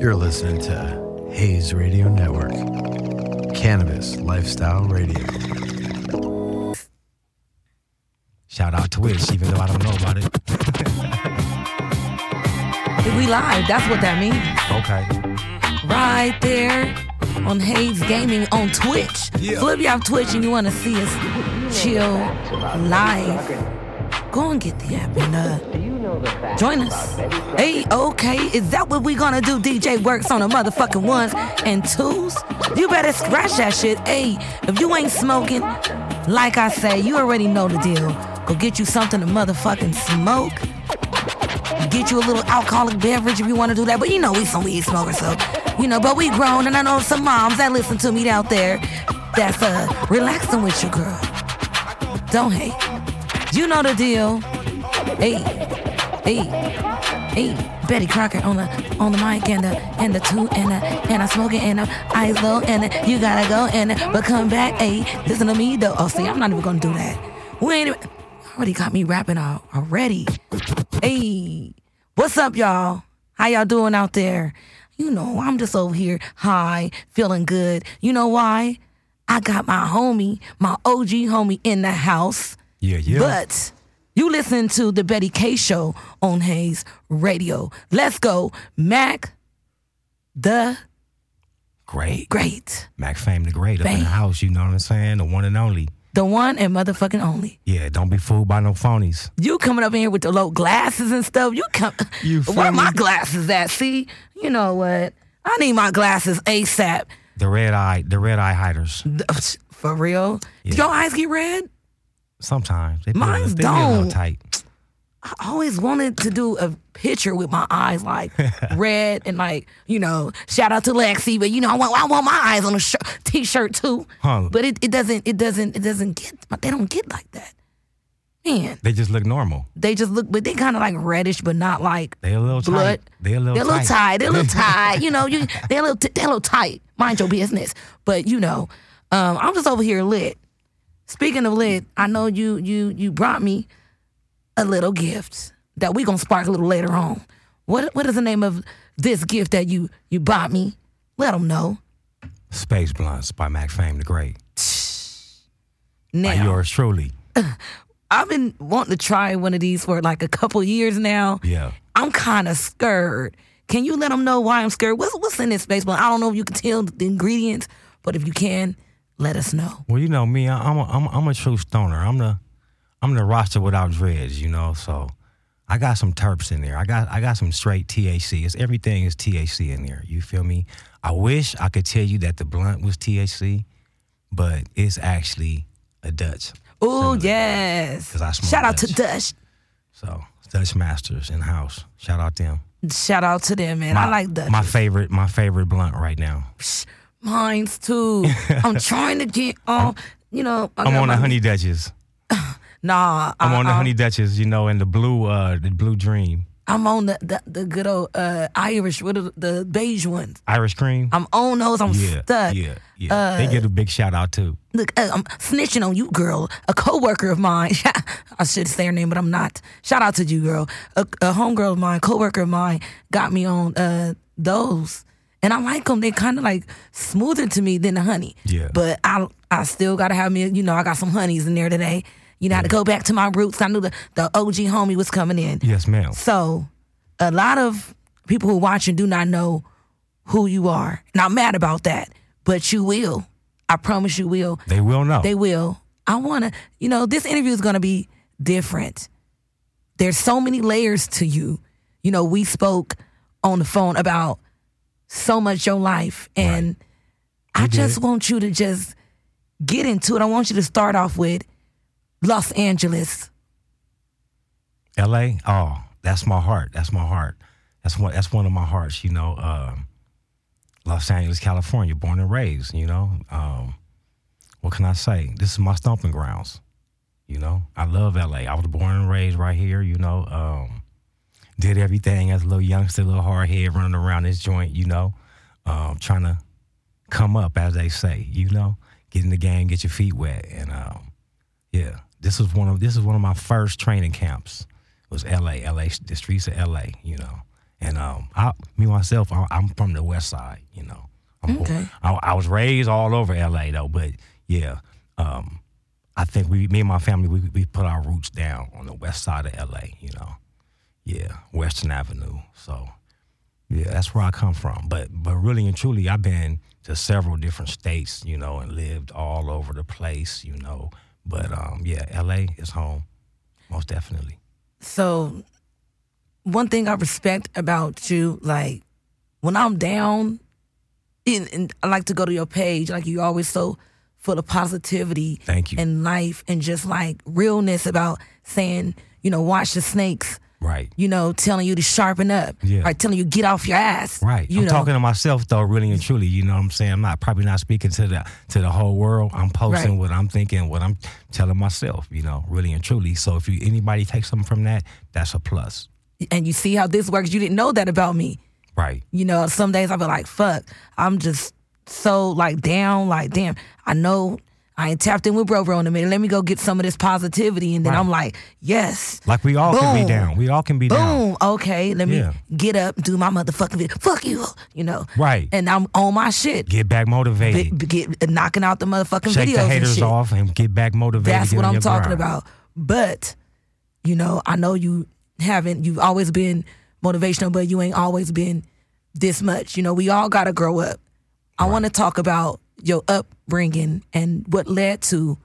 You're listening to Hayes Radio Network, Cannabis Lifestyle Radio. Shout out to Twitch, even though I don't know about it. We live. That's what that means. Okay. Right there on Hayes Gaming on Twitch. So if you have Twitch and you want to see us chill live, go and get the app and uh, join us. Hey, okay, is that what we gonna do? DJ works on the motherfucking ones and twos. You better scratch that shit. Hey, if you ain't smoking, like I say, you already know the deal. Go get you something to motherfucking smoke. Get you a little alcoholic beverage if you want to do that. But you know we some weed smokers, so you know. But we grown, and I know some moms that listen to me out there that's uh relaxing with you, girl. Don't hate. You know the deal. Hey, hey, hey. Betty Crocker on the on the mic and the and the two and the and I smoking and the eyes low and the, you gotta go and the, but come back. Hey, listen to me though. Oh, see, I'm not even gonna do that. We ain't even, already got me rapping out already. Hey, what's up, y'all? How y'all doing out there? You know, I'm just over here high, feeling good. You know why? I got my homie, my OG homie in the house. Yeah, yeah. But you listen to the Betty K show on Hayes Radio. Let's go, Mac the great. Great. Mac Fame the Great up in the house, you know what I'm saying? The one and only. The one and motherfucking only. Yeah, don't be fooled by no phonies. You coming up in here with the low glasses and stuff. You come. You Where my glasses at? See, you know what? I need my glasses ASAP. The red eye, the red eye hiders. For real? Yeah. Your eyes get red? Sometimes they Mine's they be a little don't. tight. I always wanted to do a picture with my eyes like red and like you know shout out to Lexi, but you know I want I want my eyes on a shirt, t-shirt too. Huh. But it, it doesn't it doesn't it doesn't get they don't get like that. Man, They just look normal. they just look but they kind of like reddish, but not like They a little blood. tight. They a little They're a little tight. tight. They're a little tight. You know, you they're a little t- they're a little tight. Mind your business. But you know, um, I'm just over here lit. Speaking of lit, I know you you you brought me a little gift that we gonna spark a little later on. What what is the name of this gift that you you bought me? Let them know. Space Blunts by Mac Fame the Great. By Now, yours truly. I've been wanting to try one of these for like a couple years now. Yeah. I'm kind of scared. Can you let them know why I'm scared? What's what's in this space? But I don't know if you can tell the ingredients, but if you can, let us know. Well, you know me, I- I'm a, I'm, I'm a true stoner. I'm the I'm the Rasta without dreads, you know. So I got some terps in there. I got I got some straight THC. It's everything is THC in there. You feel me? I wish I could tell you that the blunt was THC, but it's actually a Dutch. Oh yes! 'Cause I Shout out to Dutch. Dutch. So Dutch Masters in house. Shout out them. Shout out to them, man. I like Dutch. My favorite my favorite blunt right now. Mine's too. I'm trying to get on. You know, I I'm on the honey Dutches. Nah, I'm I, on the I- honey Dutches, you know, and the blue uh the blue dream. I'm on the the, the good old uh, Irish, what are the beige ones. Irish cream. I'm on those. I'm yeah, stuck. yeah, yeah. they get a big shout out too. Look, uh, I'm snitching on you, girl. A coworker of mine. I should say her name, but I'm not. Shout out to you, girl. A, a homegirl of mine, coworker of mine, got me on uh, those, and I like them. They kind of like smoother to me than the honey. Yeah. But I, I still gotta have me. You know, I got some honeys in there today. You know, how to go back to my roots. I knew the the OG homie was coming in. Yes, ma'am. So, a lot of people who watch and do not know who you are. And I'm mad about that, but you will. I promise you will. They will know. They will. I want to, you know, this interview is going to be different. There's so many layers to you. You know, we spoke on the phone about so much your life, and I just want you to just get into it. I want you to start off with Los Angeles. L.A. Oh, that's my heart. That's my heart. That's one. That's one of my hearts. You know, um, Los Angeles, California, born and raised. You know, um, what can I say? This is my stomping grounds. You know, I love L.A. I was born and raised right here. You know, um, did everything as a little youngster, little hard head running around this joint. You know, um, trying to come up, as they say. You know, get in the game, get your feet wet, and um, yeah, this was one of this is one of my first training camps. Was L.A. L.A. the streets of L.A. You know, And um, I, me myself, I, I'm from the West Side. You know, I'm, Okay. I, I was raised all over LA though, but yeah, um, I think we, me and my family, we we put our roots down on the West Side of LA. You know, yeah, Western Avenue. So yeah, that's where I come from. But but really and truly, I've been to several different states, you know, and lived all over the place, you know. But um, yeah, LA is home, most definitely. So, one thing I respect about you, like when I'm down, and, and I like to go to your page. Like you always so full of positivity, Thank you. and life, and just like realness about saying, you know, watch the snakes. Right. You know, telling you to sharpen up, Yeah. or telling you get off your ass. Right. You I'm know, talking to myself though, really and truly. You know what I'm saying? I'm not probably not speaking to the to the whole world. I'm posting Right. what I'm thinking, what I'm telling myself, you know, really and truly. So if you anybody takes something from that, that's a plus. and you see how this works. You didn't know that about me. Right. You know, some days I'll be like, fuck, I'm just so like down, like, damn, I know I ain't tapped in with Bro Bro in a minute. Let me go get some of this positivity. And then Right. I'm like, yes. Like we all can be down. We all can be down. Boom. Okay, let me get up, do my motherfucking video. Fuck you. You know. Right. And I'm on my shit. Get back motivated. Be- get knocking out the motherfucking Shake videos the and haters shit. off and get back motivated. That's what I'm talking grind. about. But, you know, I know you haven't, you've always been motivational, but you ain't always been this much. You know, we all got to grow up. I want to talk about your upbringing and what led to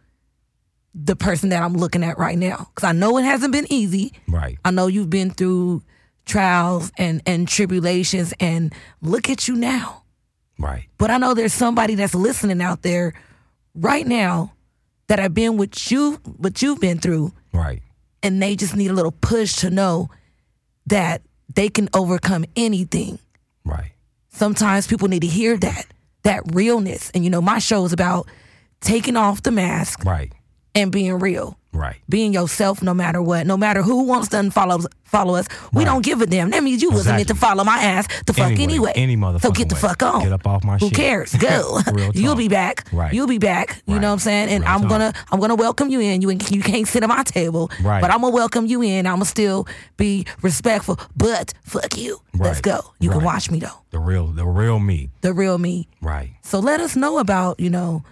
the person that I'm looking at right now. Because I know it hasn't been easy. Right. I know you've been through trials and, and tribulations, and look at you now. Right. But I know there's somebody that's listening out there right now that have been what you what you've been through, Right. and they just need a little push to know that they can overcome anything. Right. Sometimes people need to hear that that realness. And you know, my show is about taking off the mask Right. and being real. Right. Being yourself no matter what, no matter who wants to unfollow follow us, we Right. don't give a damn. That means you wasn't meant to follow my ass the fuck Anyway, anyway. any So get the way. fuck on. Get up off my Who shit. cares? Go. You'll be back. Right. You'll be back. You Right. know what I'm saying? And Real I'm talk. gonna I'm gonna welcome you in. You you can't sit at my table. Right. But I'm gonna welcome you in. I'm gonna still be respectful. But fuck you. Right. Let's go. You can watch me though. The real the real me. The real me. Right. So let us know about, you know,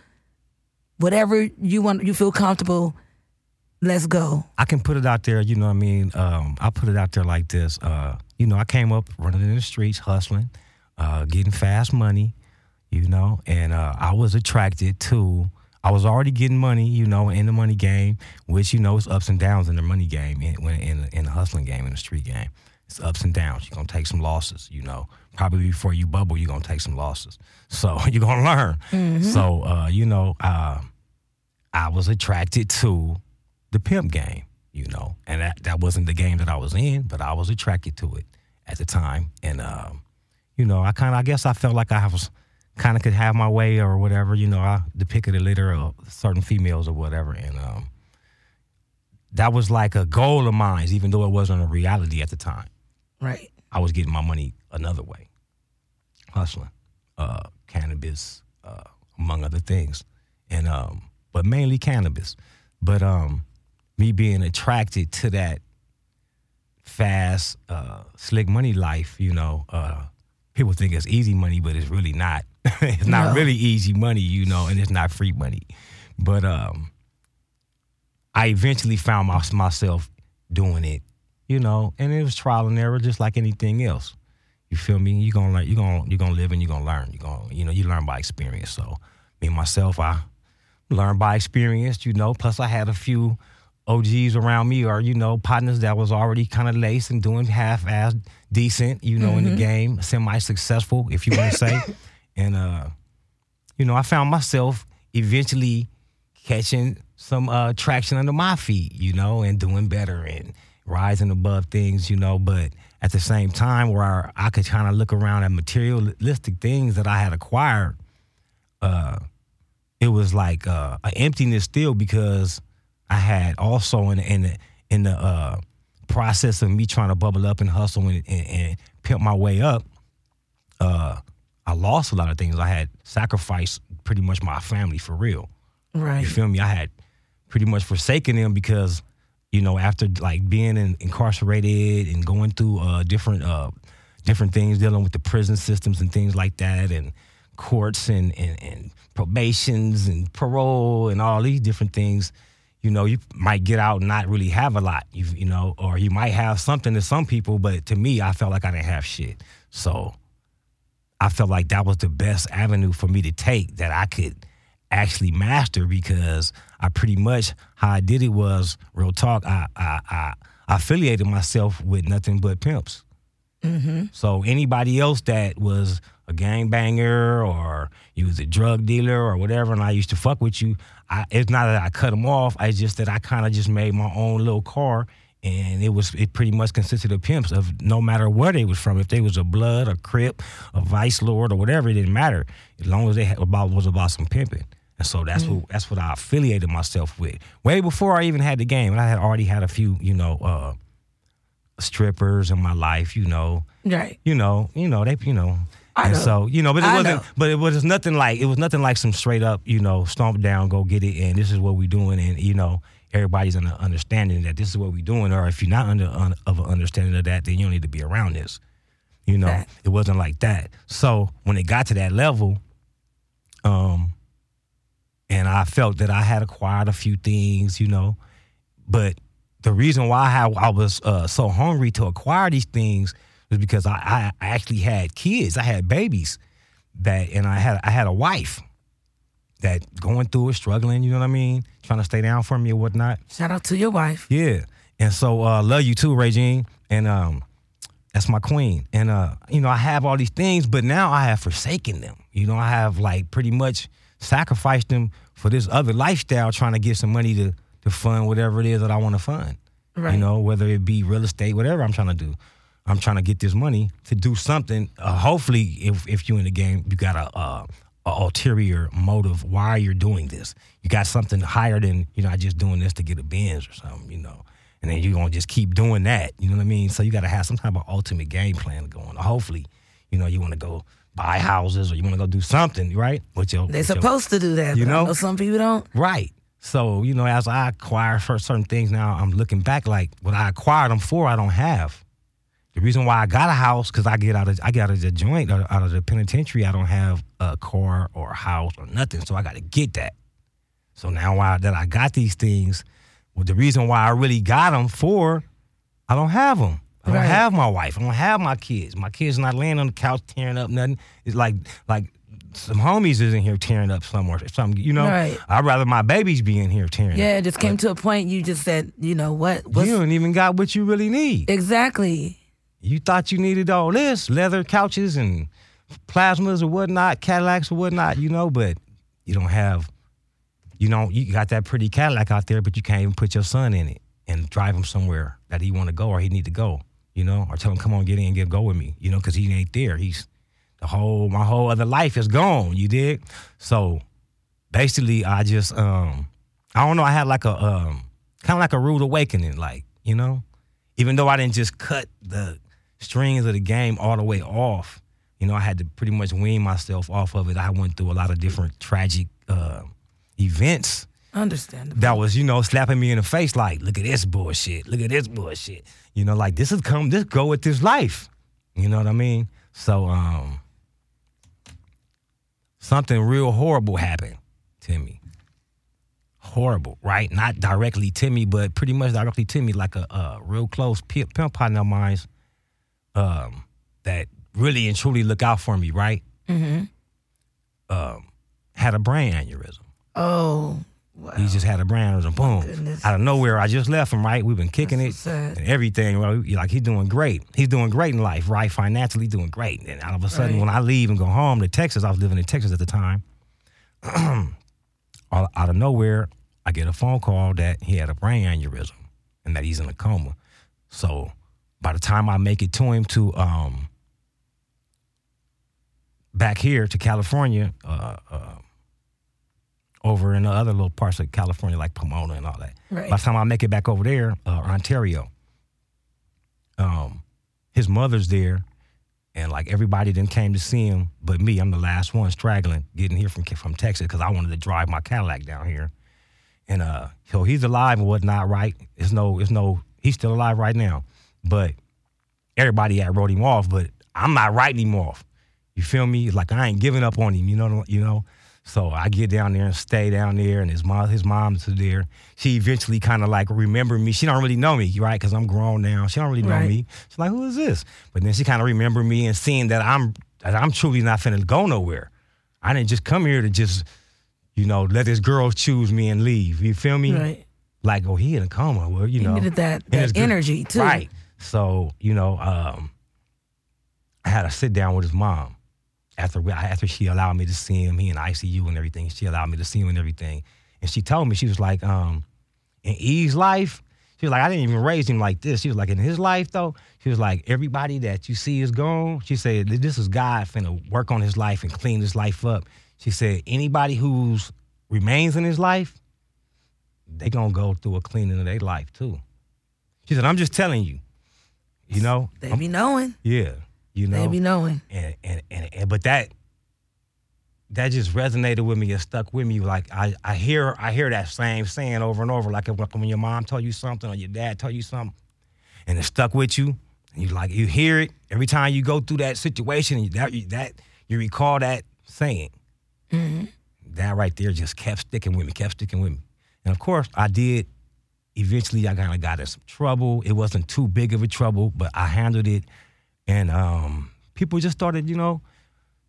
whatever you want you feel comfortable. Let's go. I can put it out there, you know what I mean? Um, I put it out there like this. Uh, you know, I came up running in the streets, hustling, uh, getting fast money, you know, and uh, I was attracted to, I was already getting money, you know, in the money game, which, you know, it's ups and downs in the money game, in, when, in, in the hustling game, in the street game. It's ups and downs. You're going to take some losses, you know. Probably before you bubble, you're going to take some losses. So you're going to learn. So, uh, you know, uh, I was attracted to the pimp game, you know, and that, that wasn't the game that I was in, but I was attracted to it at the time. And, um, you know, I kind of, I guess I felt like I was kind of could have my way or whatever, you know, I depicted a litter of certain females or whatever. And, um, that was like a goal of mine, even though it wasn't a reality at the time. Right. I was getting my money another way, hustling, uh, cannabis, uh, among other things, and um, but mainly cannabis. But um, me being attracted to that fast, uh, slick money life, you know, uh, people think it's easy money, but it's really not. it's not No. really easy money, you know, and it's not free money. But um, I eventually found my, myself doing it, you know, and it was trial and error, just like anything else. You feel me? You're gonna learn. You're gonna you're gonna live and you're gonna learn. You're gonna you know you learn by experience. So me myself, I learned by experience. You know, plus I had a few OGs around me or you know partners that was already kind of laced and doing half-ass decent. You know, in the game, semi-successful, if you want to say. and uh, you know, I found myself eventually catching some uh, traction under my feet, you know, and doing better and rising above things, you know. But at the same time, where I could kind of look around at materialistic things that I had acquired, uh, it was like uh, an emptiness still because I had also in in the, in the uh, process of me trying to bubble up and hustle and, and, and pimp my way up. Uh, I lost a lot of things. I had sacrificed pretty much my family for real. Right. You feel me? I had pretty much forsaken them because, you know, after like being in, incarcerated and going through uh, different uh, different things dealing with the prison systems and things like that, and courts and and, and probations and parole and all these different things. You know, you might get out and not really have a lot, you, you know, or you might have something to some people, but to me, I felt like I didn't have shit. So I felt like that was the best avenue for me to take that I could actually master because I pretty much how I did it was real talk. I I, I affiliated myself with nothing but pimps. Mm-hmm. So anybody else that was a gangbanger or you was a drug dealer or whatever, and I used to fuck with you, I, it's not that I cut them off. It's just that I kind of just made my own little car, and it was it pretty much consisted of pimps of no matter where they was from. If they was a blood, a crip, a vice lord, or whatever, it didn't matter as long as they had about was about some pimping. And so that's what that's what I affiliated myself with. Way before I even had the game, and I had already had a few, you know, uh, strippers in my life, you know, Right. you know, you know, they, you know. I and so, you know, but it I wasn't, know. but it was nothing like, it was nothing like some straight up, you know, stomp down, go get it, and this is what we're doing, and you know, everybody's under understanding that this is what we're doing, or if you're not under un, of an understanding of that, then you don't need to be around this. You know, Fact. it wasn't like that. So when it got to that level, um, and I felt that I had acquired a few things, you know, but the reason why I, I was uh, so hungry to acquire these things was because I, I actually had kids. I had babies that, and I had I had a wife that going through it, struggling. You know what I mean, trying to stay down for me or whatnot. Shout out to your wife. Yeah. And so uh love you too, Regine. And um that's my queen. And uh, you know, I have all these things, but now I have forsaken them. You know, I have like pretty much sacrificed them for this other lifestyle, trying to get some money to to fund whatever it is that I want to fund. Right. You know, whether it be real estate, whatever I'm trying to do. I'm trying to get this money to do something. Uh, hopefully, if if you're in the game, you got a, uh, a ulterior motive. Why you're doing this? You got something higher than you know. I just doing this to get a Benz or something. You know, and then you're gonna just keep doing that. You know what I mean? So you got to have some type of ultimate game plan going. Hopefully, you know, you want to go buy houses or you want to go do something, right? With your, They're with your- supposed to do that. You but I know? some people don't. Right. So, you know, as I acquire for certain things now, I'm looking back like what I acquired them for, I don't have. The reason why I got a house, because I get out of I get out of the joint, out of the penitentiary, I don't have a car or a house or nothing. So I got to get that. So now why that I got these things, well, the reason why I really got them for, I don't have them. I don't Right. have my wife. I don't have my kids. My kids not laying on the couch tearing up nothing. It's like like some homies is in here tearing up somewhere. Something you know. Right. I'd rather my babies be in here tearing. Yeah, up. it just came to a point you just said, you know what? You don't even got what you really need. exactly. You thought you needed all this leather couches and plasmas or whatnot, Cadillacs or whatnot, you know, but you don't have, you know, you got that pretty Cadillac out there, but you can't even put your son in it and drive him somewhere that he want to go or he need to go, you know, or tell him come on get in, and get go with me, you know, because he ain't there. He's the whole my whole other life is gone. You did so. Basically, I just um, I don't know. I had like a um, kind of like a rude awakening, like you know, even though I didn't just cut the strings of the game all the way off, you know, I had to pretty much wean myself off of it. I went through a lot of different tragic uh, events Understandable. that was, you know, slapping me in the face like, look at this bullshit, look at this bullshit. You know, like this is come, this go with this life. You know what I mean? So, um, something real horrible happened to me. Horrible, right? Not directly to me, but pretty much directly to me, like a, a real close pimp, partner of mine um, that really and truly look out for me, right? Mm-hmm. Um, had a brain aneurysm. Oh, wow. He just had a brain aneurysm. Boom. goodness. Out of nowhere, I just left him, right? We've been kicking That's it so and everything. Well, like, he's doing great. He's doing great in life, right? Financially doing great. And all of a sudden, Right. when I leave and go home to Texas, I was living in Texas at the time. all, out of nowhere, I get a phone call that he had a brain aneurysm and that he's in a coma. So by the time I make it to him to um, back here to California, uh, uh, over in the other little parts of California, like Pomona and all that. Right. By the time I make it back over there, uh, Ontario, um, his mother's there, and like everybody then came to see him, but me, I'm the last one straggling, getting here from from Texas because I wanted to drive my Cadillac down here, and uh, so he's alive and whatnot, right? It's no, it's no, he's still alive right now, but everybody had wrote him off, but I'm not writing him off. You feel me? It's Like I ain't giving up on him. You know, you know. So I get down there and stay down there, and his mom, his mom's there. She eventually kind of like remember me. She don't really know me, right? Because I'm grown now. She don't really know Right. me. She's like, who is this? But then she kind of remember me and seeing that I'm that I'm truly not finna go nowhere. I didn't just come here to just, you know, let this girl choose me and leave. You feel me? Right. Like, oh, he in a coma. Well, you know, needed that, that good- energy too. Right. So, you know, um, I had to sit down with his mom after after she allowed me to see him, he in ICU and everything. She allowed me to see him and everything. And she told me, she was like, um, in E's life, she was like, I didn't even raise him like this. She was like, in his life though, she was like, everybody that you see is gone. She said, this is God finna work on his life and clean his life up. She said, anybody who's remains in his life, they gonna go through a cleaning of their life too. She said, I'm just telling you, you know, They I'm- be knowing. yeah, you know, They be knowing. and, and and and but that that just resonated with me and stuck with me. Like I, I hear I hear that same saying over and over. Like when your mom told you something or your dad told you something, and it stuck with you, and you like you hear it every time you go through that situation. and That you, that you recall that saying. Mm-hmm. That right there just kept sticking with me, kept sticking with me. And of course, I did. Eventually, I kind of got in some trouble. It wasn't too big of a trouble, but I handled it and um, people just started, you know,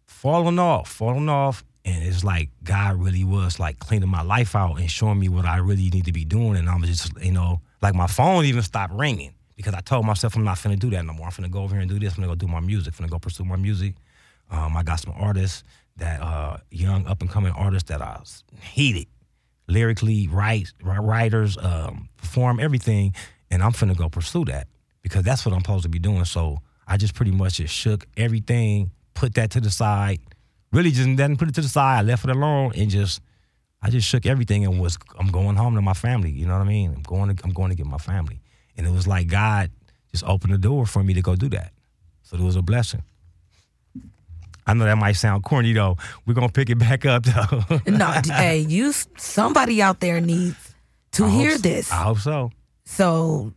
falling off, falling off, and it's like God really was like cleaning my life out and showing me what I really need to be doing, and I'm just, you know, like my phone even stopped ringing because I told myself I'm not finna do that no more. I'm finna go over here and do this. I'm gonna go do my music. I'm finna go pursue my music. Um, I got some artists that uh, young up and coming artists that I s- heated lyrically, write, writers, um, perform everything, and I'm finna go pursue that because that's what I'm supposed to be doing. So I just pretty much just shook everything, put that to the side, really just didn't put it to the side. I left it alone and just I just shook everything and was I'm going home to my family. You know what I mean? I'm going to I'm going to get my family, and it was like God just opened the door for me to go do that. So it was a blessing. I know that might sound corny though. We're gonna pick it back up though. No, hey, you somebody out there needs to I hear so. this. I hope so. So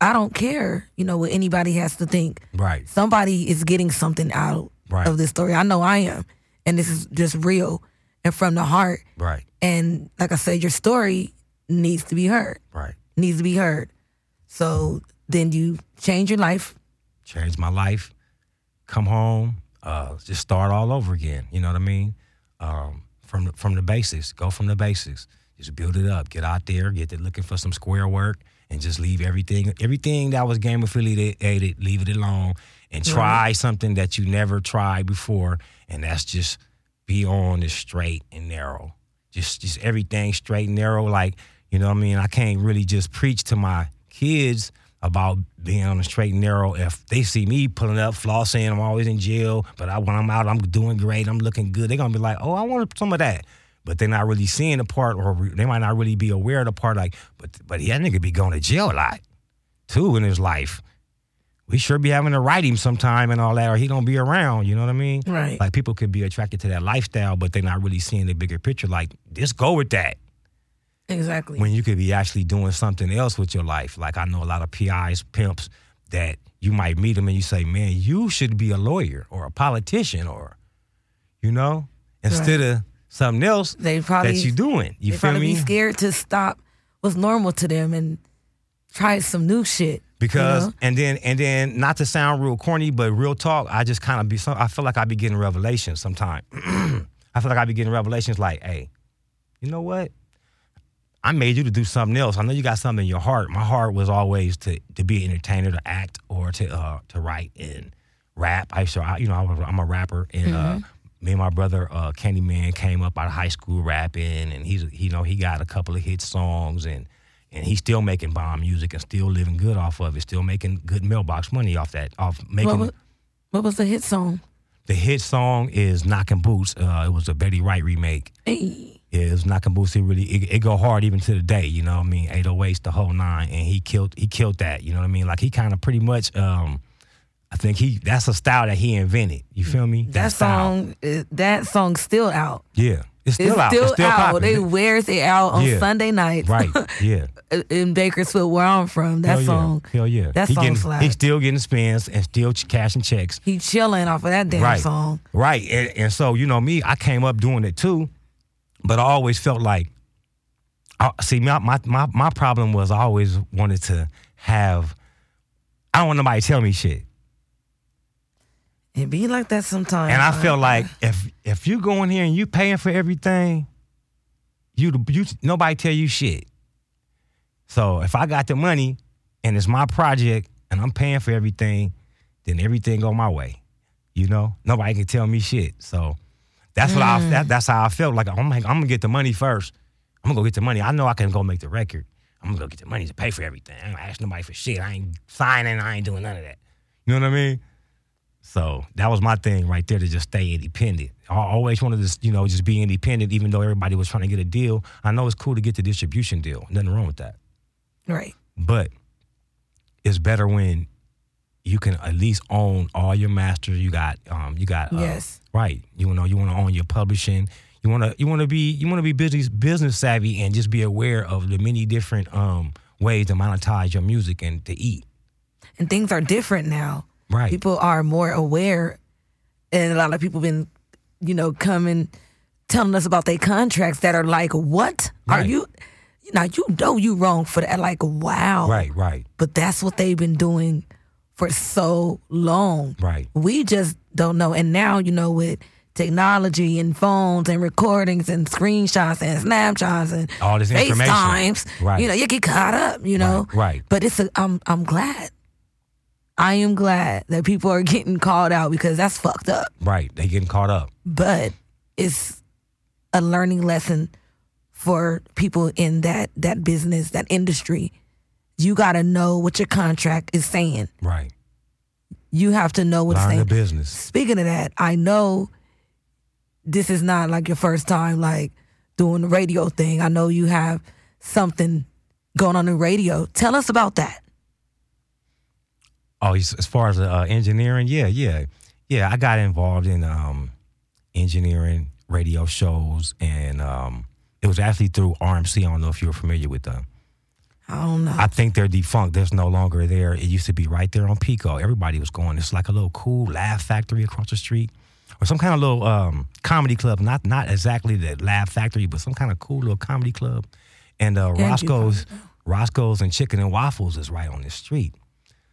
I don't care, you know, what anybody has to think. Right. Somebody is getting something out Right. of this story. I know I am. And this is just real and from the heart. Right. And like I said, your story needs to be heard. Right. Needs to be heard. So then you change your life. Change my life. Come home. Uh, just start all over again. You know what I mean? Um, from the, from the basics. Go from the basics. Just build it up. Get out there. Get to looking for some square work, and just leave everything everything that was game affiliated. Leave it alone, and try something that you never tried before, and that's just be on the straight and narrow. Just just everything straight and narrow. Like you know what I mean. I can't really just preach to my kids about being on the straight and narrow. If they see me pulling up, flossing, I'm always in jail. But I, when I'm out, I'm doing great. I'm looking good. They're gonna be like, oh, I want some of that. But they're not really seeing the part, or re- they might not really be aware of the part. Like, but but yeah, that nigga be going to jail a lot too in his life. We sure be having to write him sometime and all that, or he don't be around. You know what I mean? Right. Like people could be attracted to that lifestyle, but they're not really seeing the bigger picture. Like, just go with that Exactly. when you could be actually doing something else with your life. Like I know a lot of PIs, pimps that you might meet them and you say, "Man, you should be a lawyer or a politician or, you know, instead of something else They probably- that you doing." You they feel probably me? be scared to stop what's normal to them and try some new shit. Because you know? and then and then not to sound real corny, but real talk, I just kind of be. some- I feel like I be getting revelations sometimes. I feel like I be getting revelations like, "Hey, you know what? I made you to do something else. I know you got something in your heart. My heart was always to to be an entertainer, to act, or to uh, to write and rap. I so I, you know I, I'm a rapper, and uh, me and my brother uh, Candyman came up out of high school rapping, and he's he, you know he got a couple of hit songs, and and he's still making bomb music and still living good off of it, still making good mailbox money off that, off making. What was, what was the hit song? the hit song is "Knocking Boots." Uh, it was a Betty Wright remake. Hey, Yeah, it was. It really it, it go hard even to the day. You know what I mean? 808s, the whole nine, and he killed he killed that. You know what I mean? Like he kind of pretty much. um I think he that's a style that he invented. You feel me? that style. song, that song's still out. Yeah, It's still it's out. still It's still out. popping. They wears it out on Yeah. Sunday nights. Right. Yeah. in Bakersfield, where I'm from. That Hell song. Yeah. Hell yeah. That he song getting. He's still getting spins and still ch- cashing checks. He chilling off of that damn right. song. Right. And, and so, you know, me, I came up doing it too, but I always felt like, I, see, my, my, my, my problem was I always wanted to have, I don't want nobody to tell me shit. It be like that sometimes. And I felt like if if you go in here and you paying for everything, you you nobody tell you shit. So if I got the money and it's my project and I'm paying for everything, then everything go my way. You know, nobody can tell me shit. So that's what I mm. that, that's how I felt. Like I'm like I'm gonna get the money first. I'm gonna go get the money. I know I can go make the record. I'm gonna go get the money to pay for everything. I ain't gonna ask nobody for shit. I ain't signing. I ain't doing none of that. You know what I mean? So that was my thing right there to just stay independent. I always wanted to, you know, just be independent, even though everybody was trying to get a deal. I know it's cool to get the distribution deal. Nothing wrong with that. right. But it's better when you can at least own all your masters. You got, um, you got, uh, Yes. right. You know, you want to own your publishing. You want to, you want to be, you want to be business business savvy and just be aware of the many different um, ways to monetize your music and to eat. And things are different now. Right. People are more aware, and a lot of people been, you know, coming, telling us about their contracts that are like, what are you? Now you know you wrong for that. Like, wow. Right. Right. But that's what they've been doing for so long. Right. We just don't know. And now, you know, with technology and phones and recordings and screenshots and snapshots and All this information. FaceTimes, Right. you know, you get caught up, you know. Right, right. But it's a I'm I'm glad. I am glad that people are getting called out because that's fucked up. Right. They getting caught up. But it's a learning lesson for people in that that business, that industry. You got to know what your contract is saying. Right. You have to know what's Learn saying. the business. Speaking of that, I know this is not like your first time like doing the radio thing. I know you have something going on in radio. Tell us about that. Oh, as as far as uh, engineering, yeah, yeah, yeah. I got involved in um, engineering, radio shows, and um, it was actually through RMC. I don't know if you're familiar with them. I don't know. I think they're defunct. There's no longer there. It used to be right there on Pico. Everybody was going. It's like a little cool laugh factory across the street, or some kind of little um, comedy club. Not not exactly the laugh factory, but some kind of cool little comedy club. And uh, Yeah, Roscoe's, Roscoe's and Chicken and Waffles is right on this street.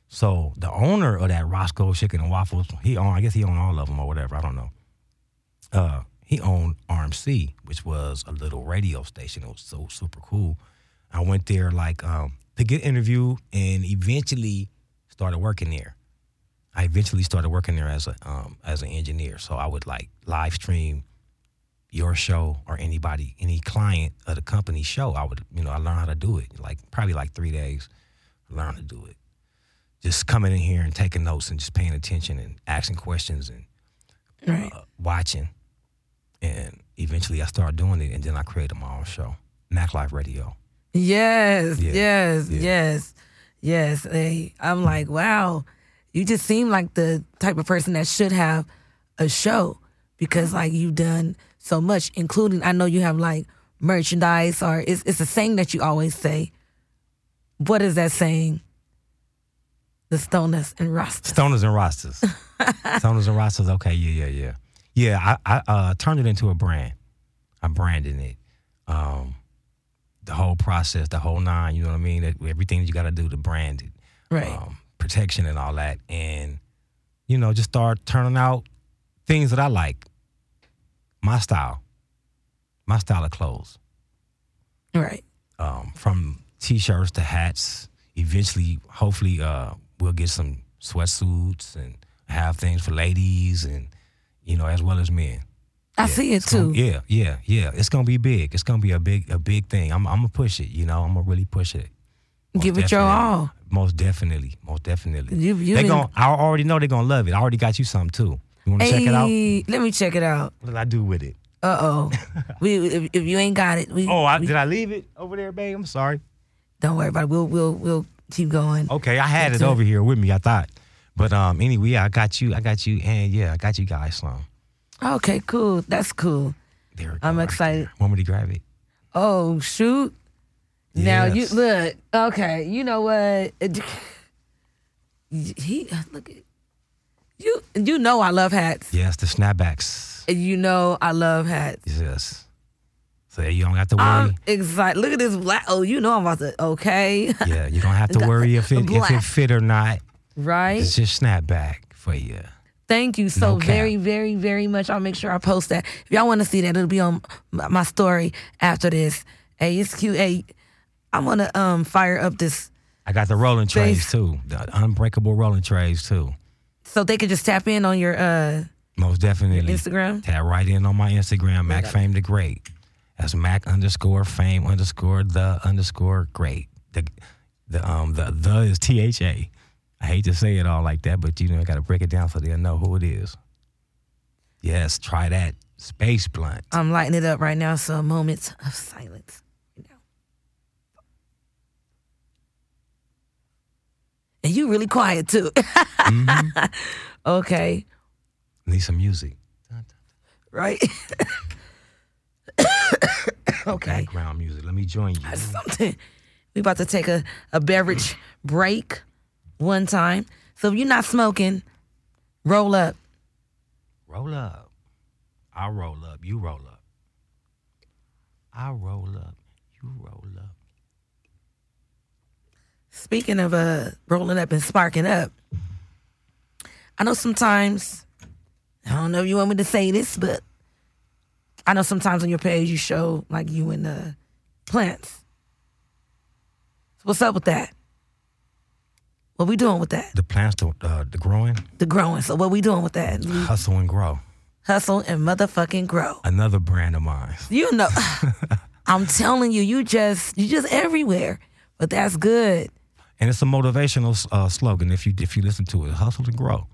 So the owner of that Roscoe's Chicken and Waffles, he owned. I guess he owned all of them or whatever. I don't know. Uh, he owned RMC, which was a little radio station. It was so super cool. I went there like um, to get interviewed and eventually started working there. I eventually started working there as a um, as an engineer. So I would like live stream your show or anybody, any client of the company show. I would, you know, I learned how to do it. Like probably like three days, I learned to do it. Just coming in here and taking notes and just paying attention and asking questions and right. uh, watching. And eventually I started doing it and then I created my own show, Mac Life Radio. Yes, Yeah, yes, yeah. yes, yes. Hey, I'm like, wow, you just seem like the type of person that should have a show because like you've done so much, including I know you have like merchandise or it's it's a saying that you always say. What is that saying? The stoners and Rastas. Stoners and Rastas. Stoners and Rastas. Okay, yeah, yeah, yeah. Yeah, I, I uh, turned it into a brand. I'm branding it. Um, the whole process, the whole nine, you know what I mean? That- Everything you got to do to brand it. Right. Um, protection and all that. And, you know, just start turning out things that I like. My style. My style of clothes. right. Um, from t-shirts to hats. Eventually, hopefully, uh, we'll get some sweatsuits and have things for ladies and, you know, as well as men. I Yeah, see it it's gonna- too. yeah, yeah, yeah. It's gonna be big. It's gonna be a big, a big thing. I'm, I'm gonna push it. You know, I'm gonna really push it. Most Give it your all. Most definitely, most definitely. You- you they been- gon' I already know they're gonna love it. I already got you something too. You wanna check it out? Let me check it out. What did I do with it? Uh oh. we if, if you ain't got it, we, Oh, I, we- did I leave it over there, babe? I'm sorry. don't worry about it. We'll we'll we'll keep going. Okay, I had it That's it. over here with me. I thought, but um, anyway, I got you. I got you, and yeah, I got you guys some. Okay, cool. That's cool. There we go, I'm excited. Want me to grab it? Oh shoot! Now you Yes. look. Okay, you know what? He look at you. You know I love hats. Yes, the snapbacks. You know I love hats. Yes. So you don't have to worry. I'm excited. Look at this black. Oh, you know I'm about to. Okay, yeah, you don't have to worry if it if Black. it fit or not. right. It's just snapback for you. Thank you so No very, very, very much. I'll make sure I post that. If y'all want to see that, it'll be on my story after this. Hey, it's cute. Hey, I'm gonna um fire up this I got the rolling trays too. The unbreakable rolling trays too. so they can just tap in on your uh Most definitely. Instagram. Tap right in on my Instagram, Mac Fame the Great. That's Mac underscore Fame underscore the underscore Great. The the um the the is T H A. I hate to say it all like that, but you know I got to break it down so they'll know who it is. Yes, try that space blunt. I'm lighting it up right now. So moments of silence. And you really quiet too. Mm-hmm. okay. Need some music. Right. okay. Background music. Let me join you. something. We about to take a, a beverage break one time. So if you're not smoking, roll up. Roll up. I'll roll up. You roll up. I'll roll up. You roll up. Speaking of uh rolling up and sparking up, I know sometimes I don't know if you want me to say this, but I know sometimes on your page you show like you and the plants. So what's up with that? What we doing with that? The plants, the, uh, the growing, The growing. So what we doing with that? Hustle and grow. hustle and motherfucking grow. Another brand of mine. You know, I'm telling you, you just you just everywhere. But that's good. And it's a motivational uh, slogan. If you if you listen to it, hustle and grow.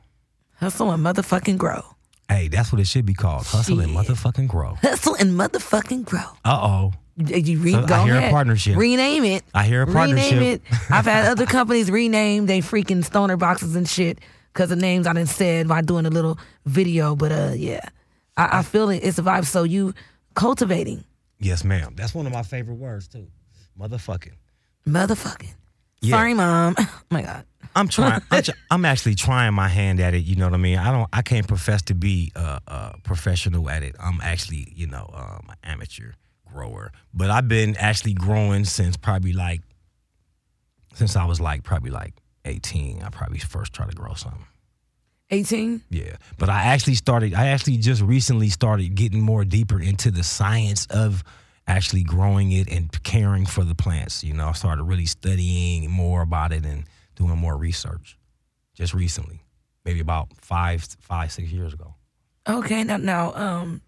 Hustle and motherfucking grow. Hey, that's what it should be called. Hustle and motherfucking grow. Hustle and motherfucking grow. Uh oh. You, re- So I go hear a partnership. Rename it. I hear a partnership. Rename it. I've had other companies rename they freaking stoner boxes and shit because the names I didn't said by doing a little video. But uh, yeah, I, I feel it. It's a vibe. So you cultivating, Yes, ma'am. That's one of my favorite words too. Motherfucking. motherfucking. Yeah. Sorry, mom. Oh my god. I'm trying. I'm, I'm actually trying my hand at it. You know what I mean? I don't. I can't profess to be a, a professional at it. I'm actually, you know, um, amateur grower. But I've been actually growing since probably like since I was like probably like 18. I probably first tried to grow something. 18. Yeah, but I actually started. I actually just recently started getting more deeper into the science of actually growing it and caring for the plants. You know, I started really studying more about it and doing more research. Just recently, maybe about five, five, six years ago. Okay. Now, now, um,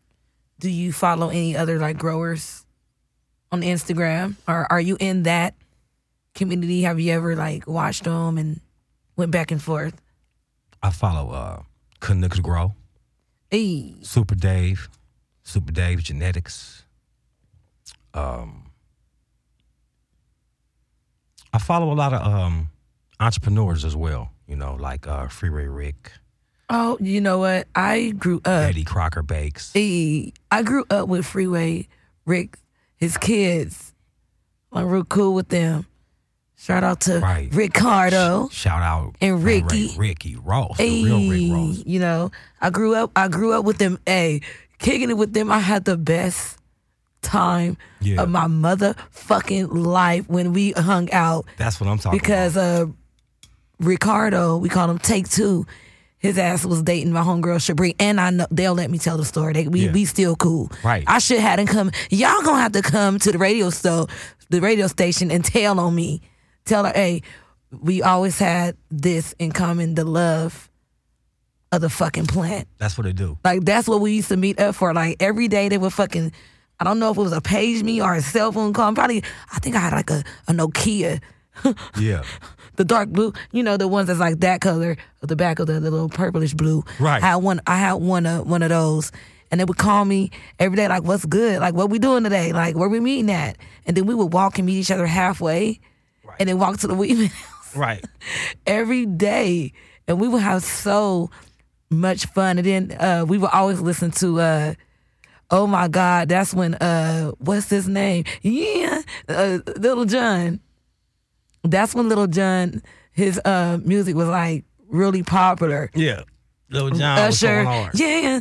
do you follow any other like growers on Instagram, or are you in that community? Have you ever like watched them and went back and forth? I follow uh, Canucks Grow, Hey, Super Dave, Super Dave Genetics. Um, I follow a lot of um, entrepreneurs as well. You know, like uh, Freeway Rick. Oh, you know what? I grew up. Eddie Crocker Bakes. Hey, I grew up with Freeway Rick, his kids. I'm real cool with them. Shout out to Right. Ricardo. Shout out And Ricky. Ray- Ricky Ross, Hey, the real Rick Ross. you know, I grew up. I grew up with them. Hey, kicking it with them. I had the best time Yeah. of my motherfucking life when we hung out That's what I'm talking because about. uh, Ricardo, we called him Take Two. His ass was dating my homegirl Shabri, and I know they'll let me tell the story. They, we Yeah. we still cool. Right. I should hadn't come. Y'all gonna have to come to the radio so the radio station and tell on me. Tell her, hey, we always had this in common: the love of the fucking plant. That's what they do. Like that's what we used to meet up for. Like every day they would fucking. I don't know if it was a page me or a cell phone call. Probably I think I had like a, a Nokia Yeah. The dark blue, you know, the ones that's like that color of the back of the, the little purplish blue. Right. I had one. I had one of one of those, and they would call me every day, like, "What's good? Like, what we doing today? Like, where we meeting at?" And then we would walk and meet each other halfway, and then walk to the Weedman house Right. every day, and we would have so much fun. And then uh, we would always listen to uh, Oh my God, that's when uh, what's his name? Yeah, uh, Lil Jon. That's when Lil Jon, his uh music was like really popular. Yeah. Lil Jon was Usher, going hard. yeah,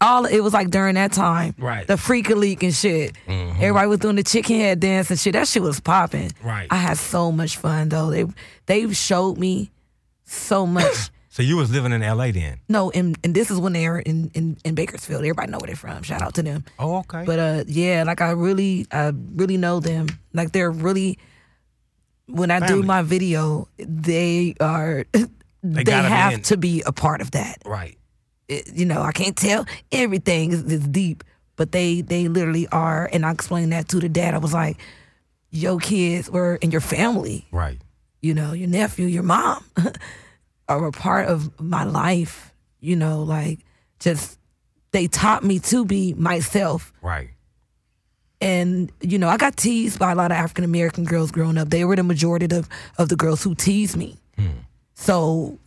all it was like during that time, Right. The Freak Leak and shit. Everybody was doing the chicken head dance and shit. That shit was popping. Right. I had so much fun though. They they showed me so much. So you was living in L.A. then? no, and and this is when they were in, in in Bakersfield. Everybody know where they're from. Shout out to them. Oh, okay. But uh, yeah, like I really, I really know them. Like they're really. When I do my video, they are. They, be have to be a part of that. right. It- you know, I can't tell everything is, is deep, but they they literally are. And I explained that to the dad. I was like, "Your kids were in your family. Right. You know, your nephew, your mom, are a part of my life. You know, like just they taught me to be myself." Right. And you know, I got teased by a lot of African American girls growing up. They were the majority of of the girls who teased me. Hmm. So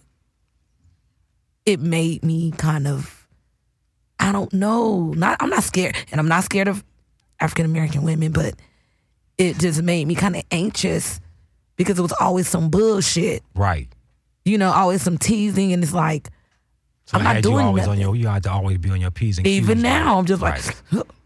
it made me kind of, I don't know, not I'm not scared, and I'm not scared of African American women, but it just made me kind of anxious because it was always some bullshit, Right. you know, always some teasing, and it's like So I'm not doing you always nothing. on your. You had to always be on your p's and even Q's, now right. I'm just Right.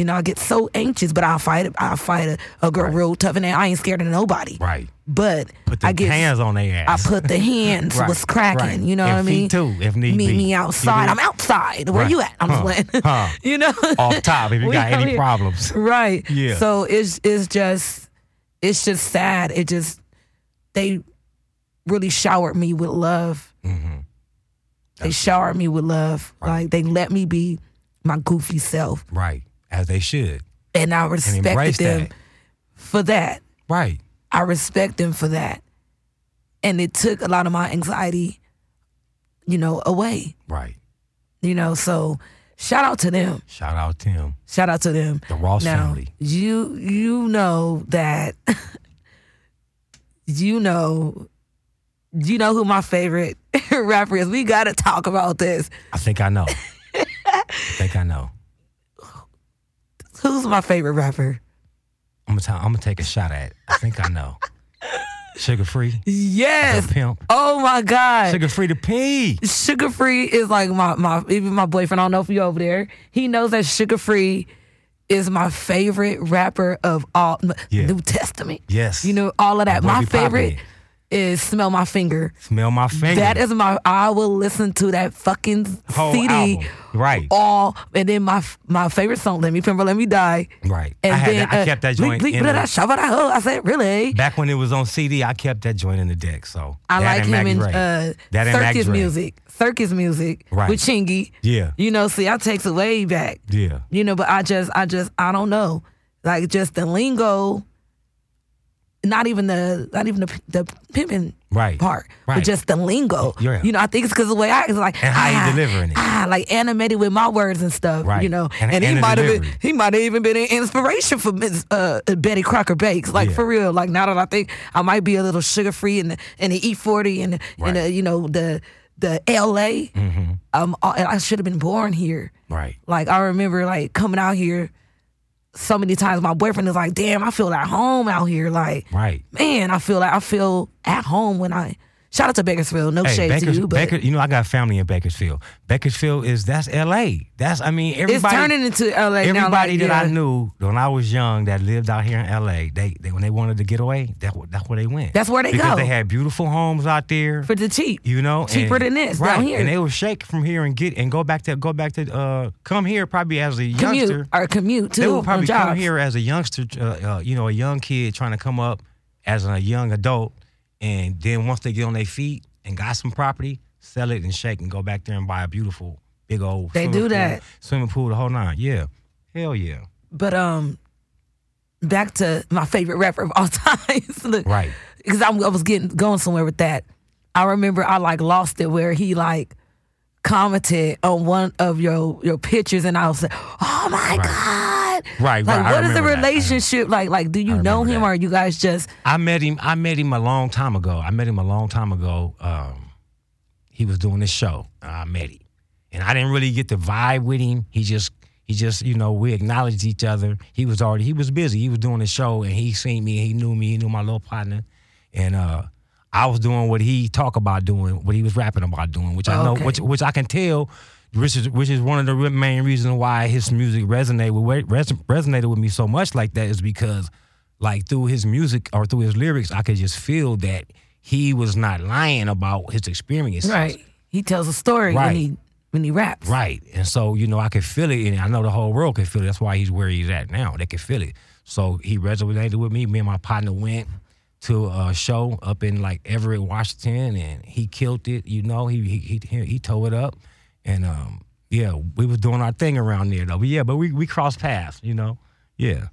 you know, I get so anxious, but I'll fight. I'll fight a, a girl real tough, and I ain't scared of nobody. Right. But Put the I get hands on their ass. I put the hands Right, was cracking. right. You know And what I mean? too, if need Meet be. me outside. I'm outside. Where Right. you at? I'm Huh. playing. Huh. you know, Off top if you got any problems. right? Yeah. So it's it's just it's just sad. It just they really showered me with love. Mm-hmm. They showered me with love. Like they let me be my goofy self, Right. As they should. and I respected them that. for that. Right. I respect them for that. And it took a lot of my anxiety, you know, away. Right. You know, so shout out to them. Shout out to them. Shout out to them. The Ross now, family. You you know that you know you know who my favorite rapper is. We gotta talk about this. I think I know. I think I know. Who's my favorite rapper? I'm gonna, I'm gonna take a shot at. It. I think I know. Suga Free. Yes. The pimp. Oh my God. Suga Free to pee. Suga Free is like my my even my boyfriend. I don't know if you over there. He knows that Suga Free is my favorite rapper of all Yeah. New Testament. Yes. You know all of that. My favorite it. Is Smell My Finger. Smell my finger. That is my. I will listen to that fucking Whole CD. album. Right. All and then my my favorite song, "Let Me Pimp, Let Me Die." Right. And I had then that- I kept that joint bleep, in blah, the- blah, shabba, da, ho. I said, really? Back when it was on CD, I kept that joint in the deck. So I that like and him in uh, that and Maggie circus music, circus music Right. with Chingy. Yeah. You know, see, I takes it way back. Yeah. You know, but I just, I just, I don't know, like just the lingo. Not even the, not even the the pimping Right. part, Right. but just the lingo. Yeah. You know, I think it's because the way I it's like And how you ah, delivering it. ah, like animated with my words and stuff. Right. You know, And- and, he and the might have been, he might have even been an inspiration for Miss uh, Betty Crocker Bakes. Like Yeah. for real. Like now that I think I might be a little Suga Free and the and the E forty and the, and the, you know the the L.A. Mm-hmm. Um, I should have been born here. Right. Like I remember like coming out here so many times my boyfriend is like, damn, I feel at home out here. Like, Right. man, I feel like I feel at home when I shout out to Bakersfield. No Hey, shade Bakers, to you, but Baker, you know I got family in Bakersfield. Bakersfield is that's L.A. That's I mean everybody. it's turning into LA Everybody now. Like, that yeah. I knew when I was young that lived out here in LA, they, they when they wanted to get away, that that's where they went. That's where they because go. they had beautiful homes out there. for the cheap. you know, cheaper and- than this right? down here. And they would shake from here and get and go back to go back to uh come here probably as a commute youngster. or commute too They would probably come here as a youngster, uh, uh, you know, a young kid trying to come up as a young adult, and then once they get on their feet and got some property, sell it and shake and go back there and buy a beautiful big old. They swimming do pool- that. swimming pool, the whole nine. Yeah, hell yeah. But um, back to my favorite rapper of all time. Look, Right. Because I was getting going somewhere with that. I remember I like lost it where he like commented on one of your your pictures, and I was like, "Oh my Right. god!" Right, Like, right. What is the remember that. Relationship like? Like, do you know him, that. or are you guys just? I met him. I met him a long time ago. I met him a long time ago. Um, he was doing this show. I met him, and I didn't really get the vibe with him. He just He just, you know, we acknowledged each other. He was already he was busy. He was doing the show and he seen me, and he knew me, he knew my little partner. And uh I was doing what he talked about doing, what he was rapping about doing, which I know Okay. which which I can tell which is which is one of the main reasons why his music resonated with resonated with me so much like that is because like through his music or through his lyrics I could just feel that he was not lying about his experiences. Right. He tells a story when he when he raps. Right. And so, you know, I could feel it and I know the whole world could feel it. That's why he's where he's at now. They could feel it. So he resonated with me. Me and my partner went to a show up in like Everett, Washington, and he killed it. You know, he he he, he tore it up. And um, yeah, we was doing our thing around there though. But yeah, but we we crossed paths, you know. Yeah.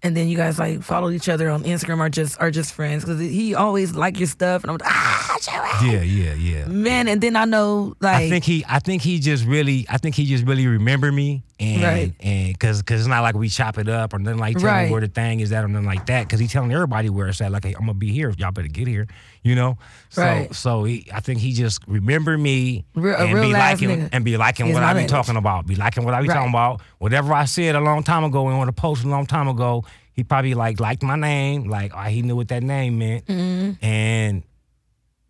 And then you guys like follow each other on Instagram or just are just friends because he always like your stuff and I'm like ah. Yeah, yeah, yeah. man. And then I know like I think he, I think he just really, I think he just really remember me, and Right. and because because it's not like we chop it up or nothing like telling Right. where the thing is at or nothing like that. Because he's telling everybody where it's at. Like hey, I'm gonna be here, if y'all better get here, you know. So Right. so he, I think he just remember me Real- and real be ass liking and be liking what I be talking about, be liking what I be Right. talking about. Whatever I said a long time ago and on a post a long time ago, he probably like liked my name, like oh, he knew what that name meant, Mm-hmm. and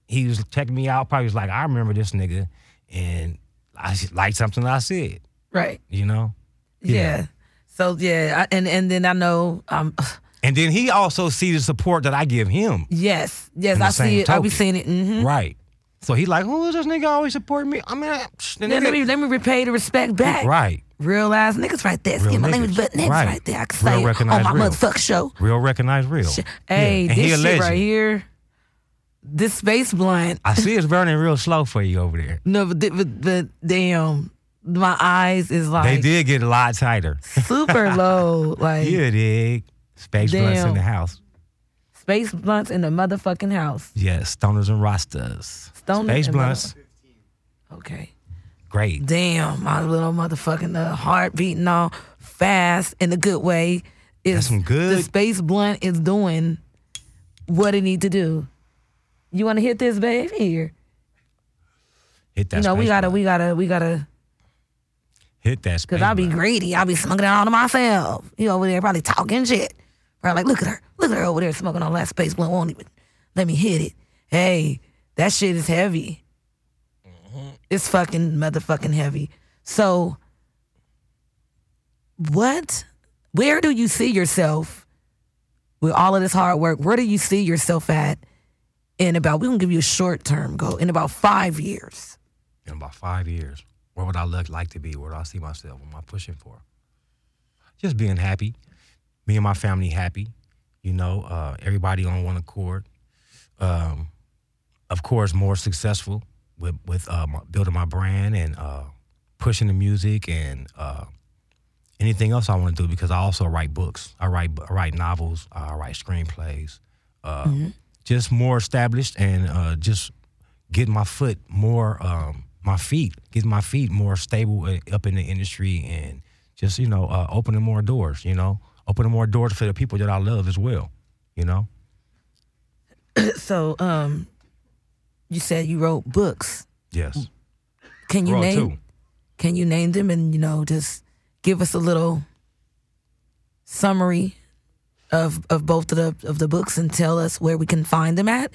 he was checking me out. Probably was like, I remember this nigga, and I liked something I said. Right You know. yeah. So yeah, I, and and then I know um And then he also see the support that I give him. yes yes I see it I be token. seeing it. Mm-hmm. Right. So he like, who is this nigga always supporting me? I mean, psh, the Let nigga- me let me repay the respect back. right. Real ass niggas right there. Real Excuse my niggas. language, but niggas Right. right. there. I can Real say it on my real. motherfucking show. Real recognized real. Hey, Yeah. And he a this shit right here, this space blunt. I see it's burning real slow for you over there. No, but, but, but damn, my eyes is like they did get a lot tighter. super low. Like Yeah, dig. Space blunts in the house. space blunts in the motherfucking house. Yes, stoners and rastas. Stoners Space blunts. Okay. Great. Damn, my little motherfucking uh, heart beating all fast in a good way. Is That's some good- The space blunt is doing what it need to do. You want to hit this, babe? Here. Hit that. you know, we gotta, blunt. we gotta, we gotta. Hit that. Space. Cause space I be greedy. I'll be smoking it all to myself. You over there probably talking shit. Right? Like, look at her. Look at her over there smoking all that space blunt. Won't even let me hit it. Hey, that shit is heavy. Mm-hmm. It's fucking motherfucking heavy. So, what? Where do you see yourself with all of this hard work? Where do you see yourself at in about? we're gonna give you a short term goal in about five years. in about five years, where would I look like to be? Where do I see myself? What am I pushing for? Just being happy, me and my family happy. You know, uh, everybody on one accord. Um, of course, more successful with with uh, my, building my brand and uh, pushing the music and uh, anything else I want to do because I also write books. I write I write novels. I write screenplays. Uh, Just more established and uh, just getting my foot more, um, my feet, getting my feet more stable uh, up in the industry, and just you know uh, opening more doors. You know, opening more doors for the people that I love as well. You know, So, um, you said you wrote books. yes. Can you name? too. Can you name them and you know just give us a little summary of of both of the of the books and tell us where we can find them at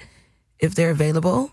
if they're available?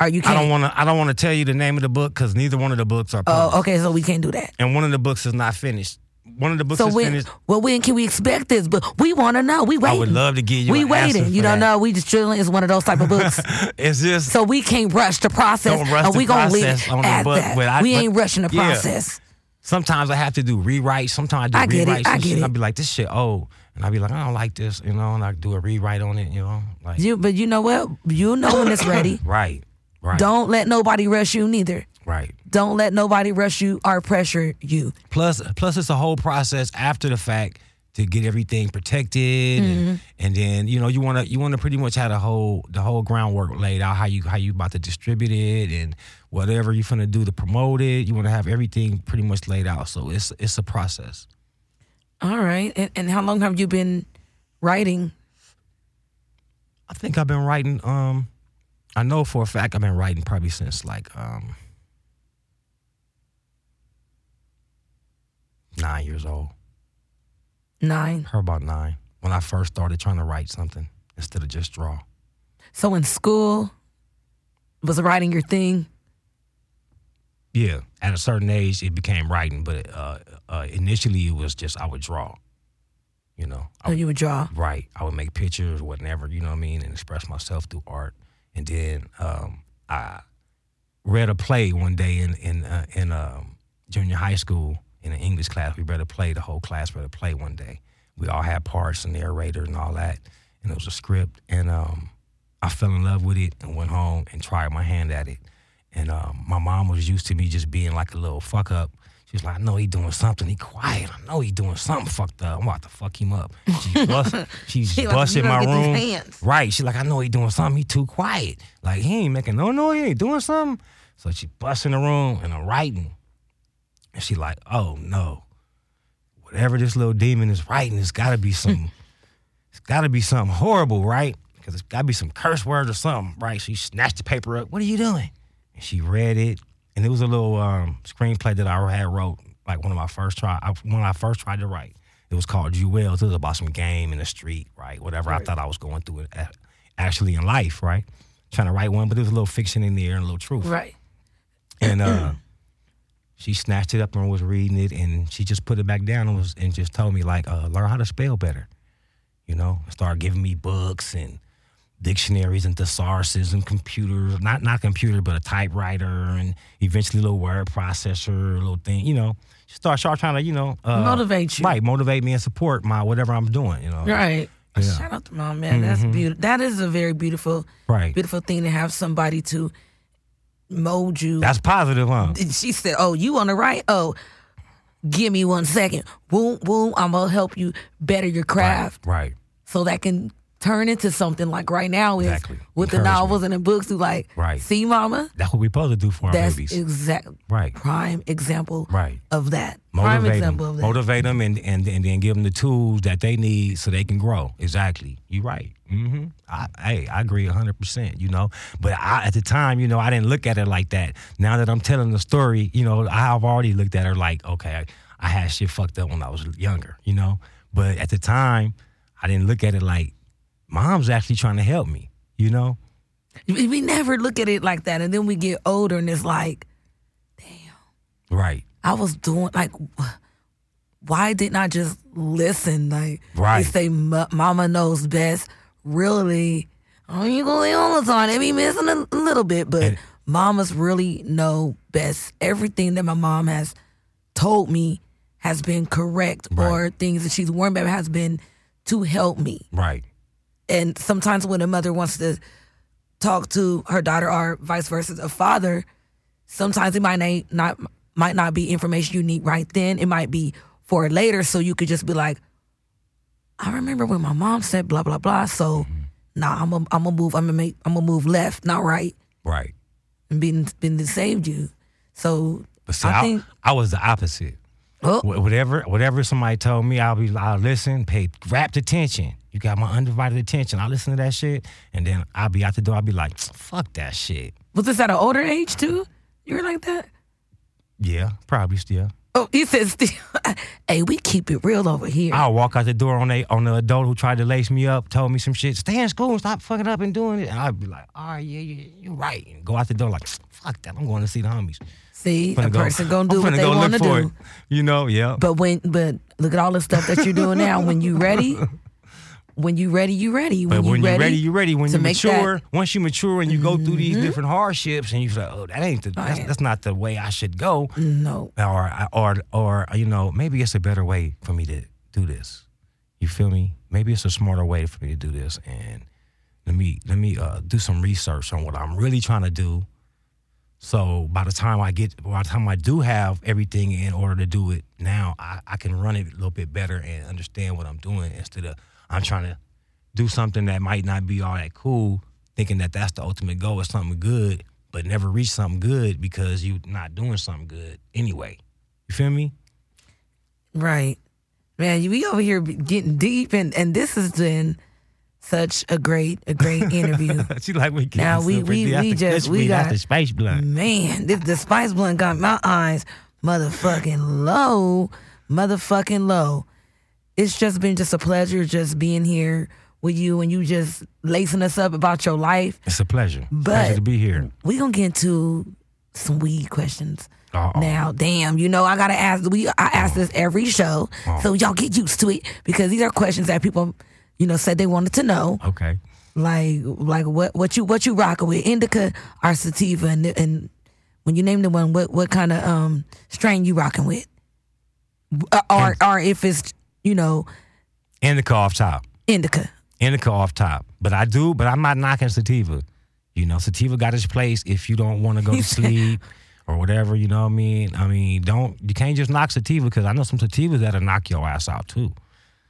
Are you I can't? don't want to. I don't want to tell you the name of the book because neither one of the books are. Published. oh, okay. So we can't do that. And one of the books is not finished. One of the books So is when finished. well when can we expect this? But we want to know. We I waiting. I would love to give you. we waiting. You don't that. know. We just chilling. is one of those type of books. It's just so we can't rush the process. Don't rush and the we gonna process it on at book, that. I- we but- ain't rushing the yeah. process. sometimes I have to do rewrites. Sometimes I I do get it. I and get shit. it. I'll be like, this shit old. And I'll be like, I don't like this, you know, and I do a rewrite on it, you know. Like You, but you know what? You know when it's ready. Right. Right. Don't let nobody rush you neither. Right. Don't let nobody rush you or pressure you. Plus plus it's a whole process after the fact to get everything protected Mm-hmm. and, and then you know you want to you want to pretty much have the whole the whole groundwork laid out how you how you about to distribute it and whatever you're gonna do to promote it you want to have everything pretty much laid out so it's it's a process All right. And, and how long have you been writing? I think I've been writing. Um, I know for a fact I've been writing probably since like um, nine years old. Nine. Her about nine. When I first started trying to write something instead of just draw. So in school, was writing your thing? Yeah, at a certain age, it became writing, but uh, uh, initially it was just I would draw. You know, I Oh, you would draw. Right. I would make pictures or whatever, you know what I mean, and express myself through art. And then um, I read a play one day in in uh, in um, junior high school in an English class. We read a play. The whole class read a play one day. We all had parts, and narrator, and all that, and it was a script. And um, I fell in love with it and went home and tried my hand at it. And um, my mom was used to me just being like a little fuck up. She was like, I know he doing something. He quiet. I know he doing something fucked up. I'm about to fuck him up. She bust, she's She busting "You my room. Right. She's like, I know he doing something. He too quiet. Like he ain't making no noise. He ain't doing something. So she busts in the room and I'm writing. And she like, oh no. Whatever this little demon is writing, it's gotta be some it's gotta be something horrible, right? Because it's gotta be some curse words or something, right? She snatched the paper up. What are you doing? And she read it. And it was a little um, screenplay that I had wrote, like one of my first try I, when I first tried to write. It was called Jewels. It was about some game in the street, right? Whatever I thought I was going through it a- actually in life, right? Trying to write one, but there was a little fiction in there and a little truth. Right. And uh, she snatched it up and was reading it, and she just put it back down and was and just told me like, uh, learn how to spell better. You know, started giving me books and dictionaries and thesauruses and computers, not not computer, but a typewriter and eventually a little word processor, a little thing. You know, she started, started trying to you know uh, Motivate you. right? Motivate me and support my whatever I'm doing. You know, Right. Yeah. Mm-hmm. Shout out to mom, man. That's beautiful. That is a very beautiful, right. beautiful thing to have somebody to mold you. That's positive, huh? She said, "Oh, you on the right? Oh, give me one second. Boom, boom. I'm gonna help you better your craft, Right. so that can turn into something like right now is Exactly. with the novels and the books. You like, Right. See, mama, That's what we're supposed to do for our that's babies. exact right. prime example Right. of that. prime motivate example them, of that. motivate them, and, and and then give them the tools that they need so they can grow. Exactly, you're right. hmm I, hey, I agree hundred percent. You know, but I, at the time, you know, I didn't look at it like that. Now that I'm telling the story, you know, I've already looked at her like, okay, I, I had shit fucked up when I was younger. You know, but at the time, I didn't look at it like mom's actually trying to help me. You know, we never look at it like that, and then we get older, and it's like, damn. right? I was doing like, why didn't I just listen? Like Right. they say, "Ma- "Mama knows best." Really, oh, you go there all the time. They be missing a little bit, but And- mamas really know best. Everything that my mom has told me has been correct, or things that she's warned about has been to help me. Right. And sometimes when a mother wants to talk to her daughter or vice versa, a father, sometimes it might not might not be information you need right then. It might be for later, so you could just be like, "I remember when my mom said blah blah blah." So, mm-hmm. nah, I'm gonna I'm gonna move. I'm gonna make. I'm gonna move left, not right, Right. and been been saved you. So I I, think I was the opposite. oh, Whatever, whatever somebody told me, I'll be, I'll listen, pay rapt attention. You got my undivided attention. I listen to that shit, and then I'll be out the door. I'll be like, fuck that shit. was this at an older age too? You were like that. Yeah, probably still. Oh, he says, still. "Hey, we keep it real over here." I'll walk out the door on a on the adult who tried to lace me up, told me some shit. Stay in school, stop fucking up and doing it. And I'd be like, all right, yeah, yeah, you're right. And go out the door like, fuck that. I'm going to see the homies. See, a go- person gonna do I'm what they go want to do. it. You know, yeah. But when, but look at all the stuff that you're doing now. When you ready, when you ready, you ready. When you when you're ready, ready, you're ready. When you make that- Mm-hmm. mature, once you mature and you go through these different hardships, and you say, oh, that ain't the, that's, Right. that's not the way I should go. no, or or or you know maybe it's a better way for me to do this. You feel me? Maybe it's a smarter way for me to do this, and let me let me uh, do some research on what I'm really trying to do. So by the time I get, by the time I do have everything in order to do it, now I, I can run it a little bit better and understand what I'm doing instead of I'm trying to do something that might not be all that cool, thinking that that's the ultimate goal, is something good, but never reach something good because you're not doing something good anyway. You feel me? right, man. We over here getting deep, and and this has been such a great, a great interview. she like we Now, we- we- we just- we got- the space blunt. Man, this the spice blunt got my eyes motherfucking low. motherfucking low. It's just been just a pleasure just being here with you and you just lacing us up about your life. It's a pleasure. But- pleasure to be here. We gonna get into some weed questions. Uh-oh. Now, damn, you know I gotta ask. We I ask this every show, so y'all get used to it because these are questions that people, you know, said they wanted to know. Okay. Like, like what what you what you rocking with, indica or sativa, and and when you name the one, what what kind of um strain you rocking with, Uh, or or if it's you know Indica off top. indica. Indica off top. But I do, but I'm not knocking sativa. You know, sativa got its place if you don't want to go to sleep or whatever, you know what I mean? I mean, don't you can't just knock sativa because I know some sativas that'll knock your ass out too.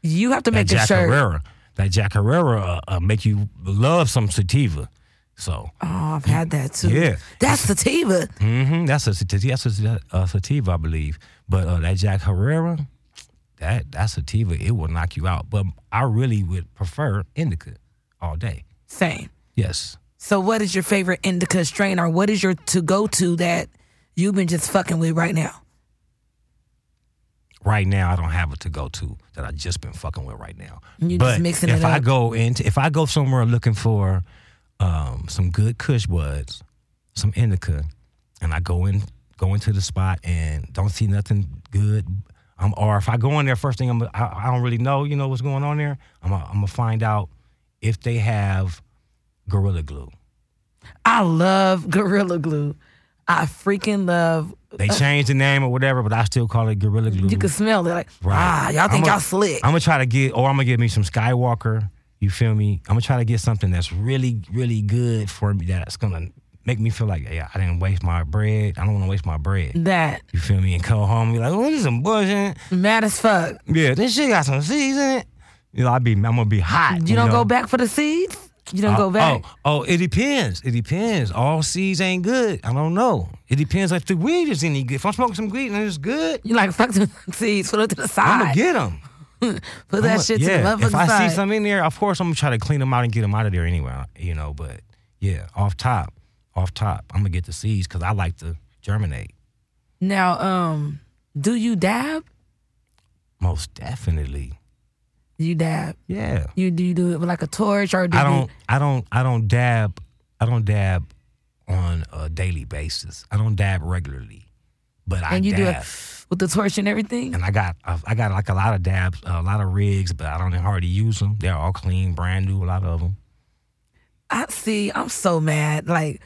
You have to That make the Jack shirt. Herer. That Jack Herer uh, uh, make you love some sativa. So Oh, I've had that too. Yeah. that's sativa. mm-hmm. That's a sativa. That's a, a sativa, I believe. But uh, that Jack Herer, that that sativa, it will knock you out. But I really would prefer indica all day. Same. Yes. So, what is your favorite indica strain, or what is your to go to that you've been just fucking with right now? Right now, I don't have a to go to that I just been fucking with right now. You just but mixing if it I go into if I go somewhere looking for um, some good Kush buds, some indica, and I go in go into the spot and don't see nothing good, um, or if I go in there first thing I'm I, I don't really know you know what's going on there. I'm I'm gonna find out if they have gorilla glue. I love Gorilla Glue. I freaking love. They changed the name or whatever, but I still call it gorilla glue. You can smell it like ah, y'all think I'm y'all slick. I'm gonna try to get, or I'm gonna get me some Skywalker. You feel me? I'm gonna try to get something that's really, really good for me. That's gonna make me feel like, yeah, I didn't waste my bread. I don't want to waste my bread. that You feel me? And come home be like, oh, this is some bullshit. mad as fuck. Yeah, this shit got some seeds in it. You know, I be, I'm gonna be hot. You don't know? go back for the seeds. You don't Uh, go back. Oh, oh, it depends. It depends. All seeds ain't good. I don't know. It depends if the weed is any good. If I'm smoking some weed and it's good, You like fuck the seeds. Put it to the side. I'm gonna get them. Put that shit to the motherfucking If I side. see some in there, of course I'm gonna try to clean them out and get them out of there anyway. You know, but yeah, off top, off top, I'm gonna get the seeds because I like to germinate. now, um, do you dab? Most definitely, You dab. yeah. You do you do it with like a torch or do I you- don't, I don't, I don't dab, I don't dab on a daily basis. I don't dab regularly, but I and you dab. do it with the torch and everything. and I got I got like a lot of dabs, a lot of rigs, but I don't hardly use them. They're all clean, brand new, a lot of them. I see. I'm so mad. Like,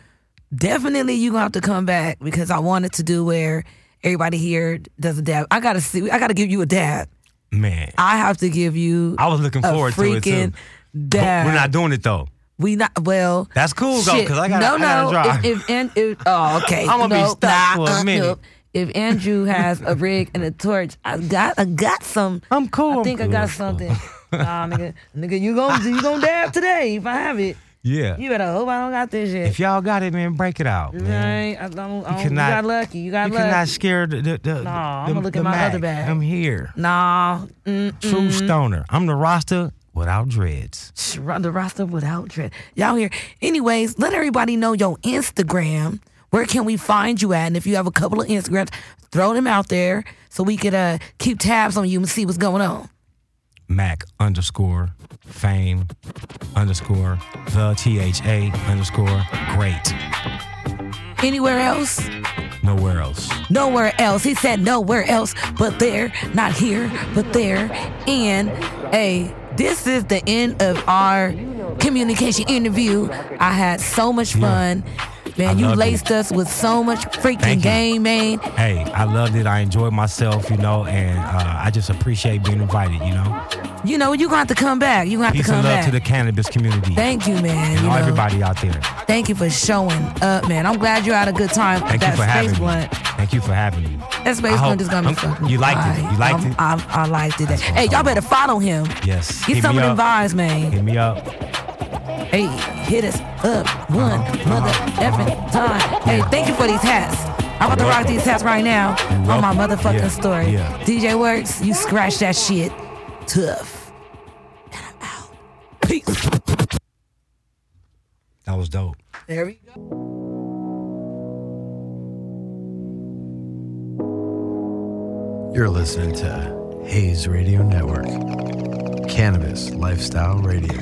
definitely you gonna have to come back because I wanted to do where everybody here does a dab. I gotta see. I gotta give you a dab. Man, I have to give you I was looking a forward to it too. freaking But we're not doing it though. We not well. That's cool though, because I got no, I gotta no. drive. If, if, and, if oh, okay. I'ma be no, stuck nah, for a uh, minute. no. If Andrew has a rig and a torch, I got, I got some. I'm cool. I I'm think I got cool. something. nah, nigga, nigga, you gon' you gonna dab today if I have it. Yeah. You better hope I don't got this shit. if y'all got it, man, break it out, man. I don't, I don't, you, cannot- got lucky. You got You lucky. You cannot scare the the, the, Nah, the, I'ma look at my other bag. I'm here. Nah, mm, True stoner. I'm the Rasta without dreads. the Rasta without dread. Y'all here. Anyways, let everybody know your Instagram. Where can we find you at? And if you have a couple of Instagrams, throw them out there so we could uh, keep tabs on you and see what's going on. Mac underscore fame underscore the T H A underscore great. Anywhere else? Nowhere else. Nowhere else. He said nowhere else but there, not here, but there. And hey, this is the end of our communication interview. I had so much fun. Man, I you laced us with so much freaking Thank you. game, man. Hey, I loved it. I enjoyed myself, you know, and uh, I just appreciate being invited, you know. You know, you're gonna have to come back. You're gonna have Peace to and come love back. to the cannabis community. Thank you, man. and You know, everybody out there. Thank you for showing up, man. I'm glad you had a good time. Thank you for having blunt. me. Thank you for having me. That space I blunt is gonna be I'm- fucking you liked it. You liked it? I, I liked it. what Hey, y'all better follow him. Yes. Get Hit some me of them vibes, man. Hit me up. Hey, hit us up one mother effing time. Hey, thank you for these hats. I'm about to rock these hats right now on my welcome. motherfucking Yeah, story. yeah. DJ Works, you scratch that shit tough. And I'm out. Peace. That was dope. There we go. You're listening to Hayes Radio Network, Cannabis Lifestyle Radio.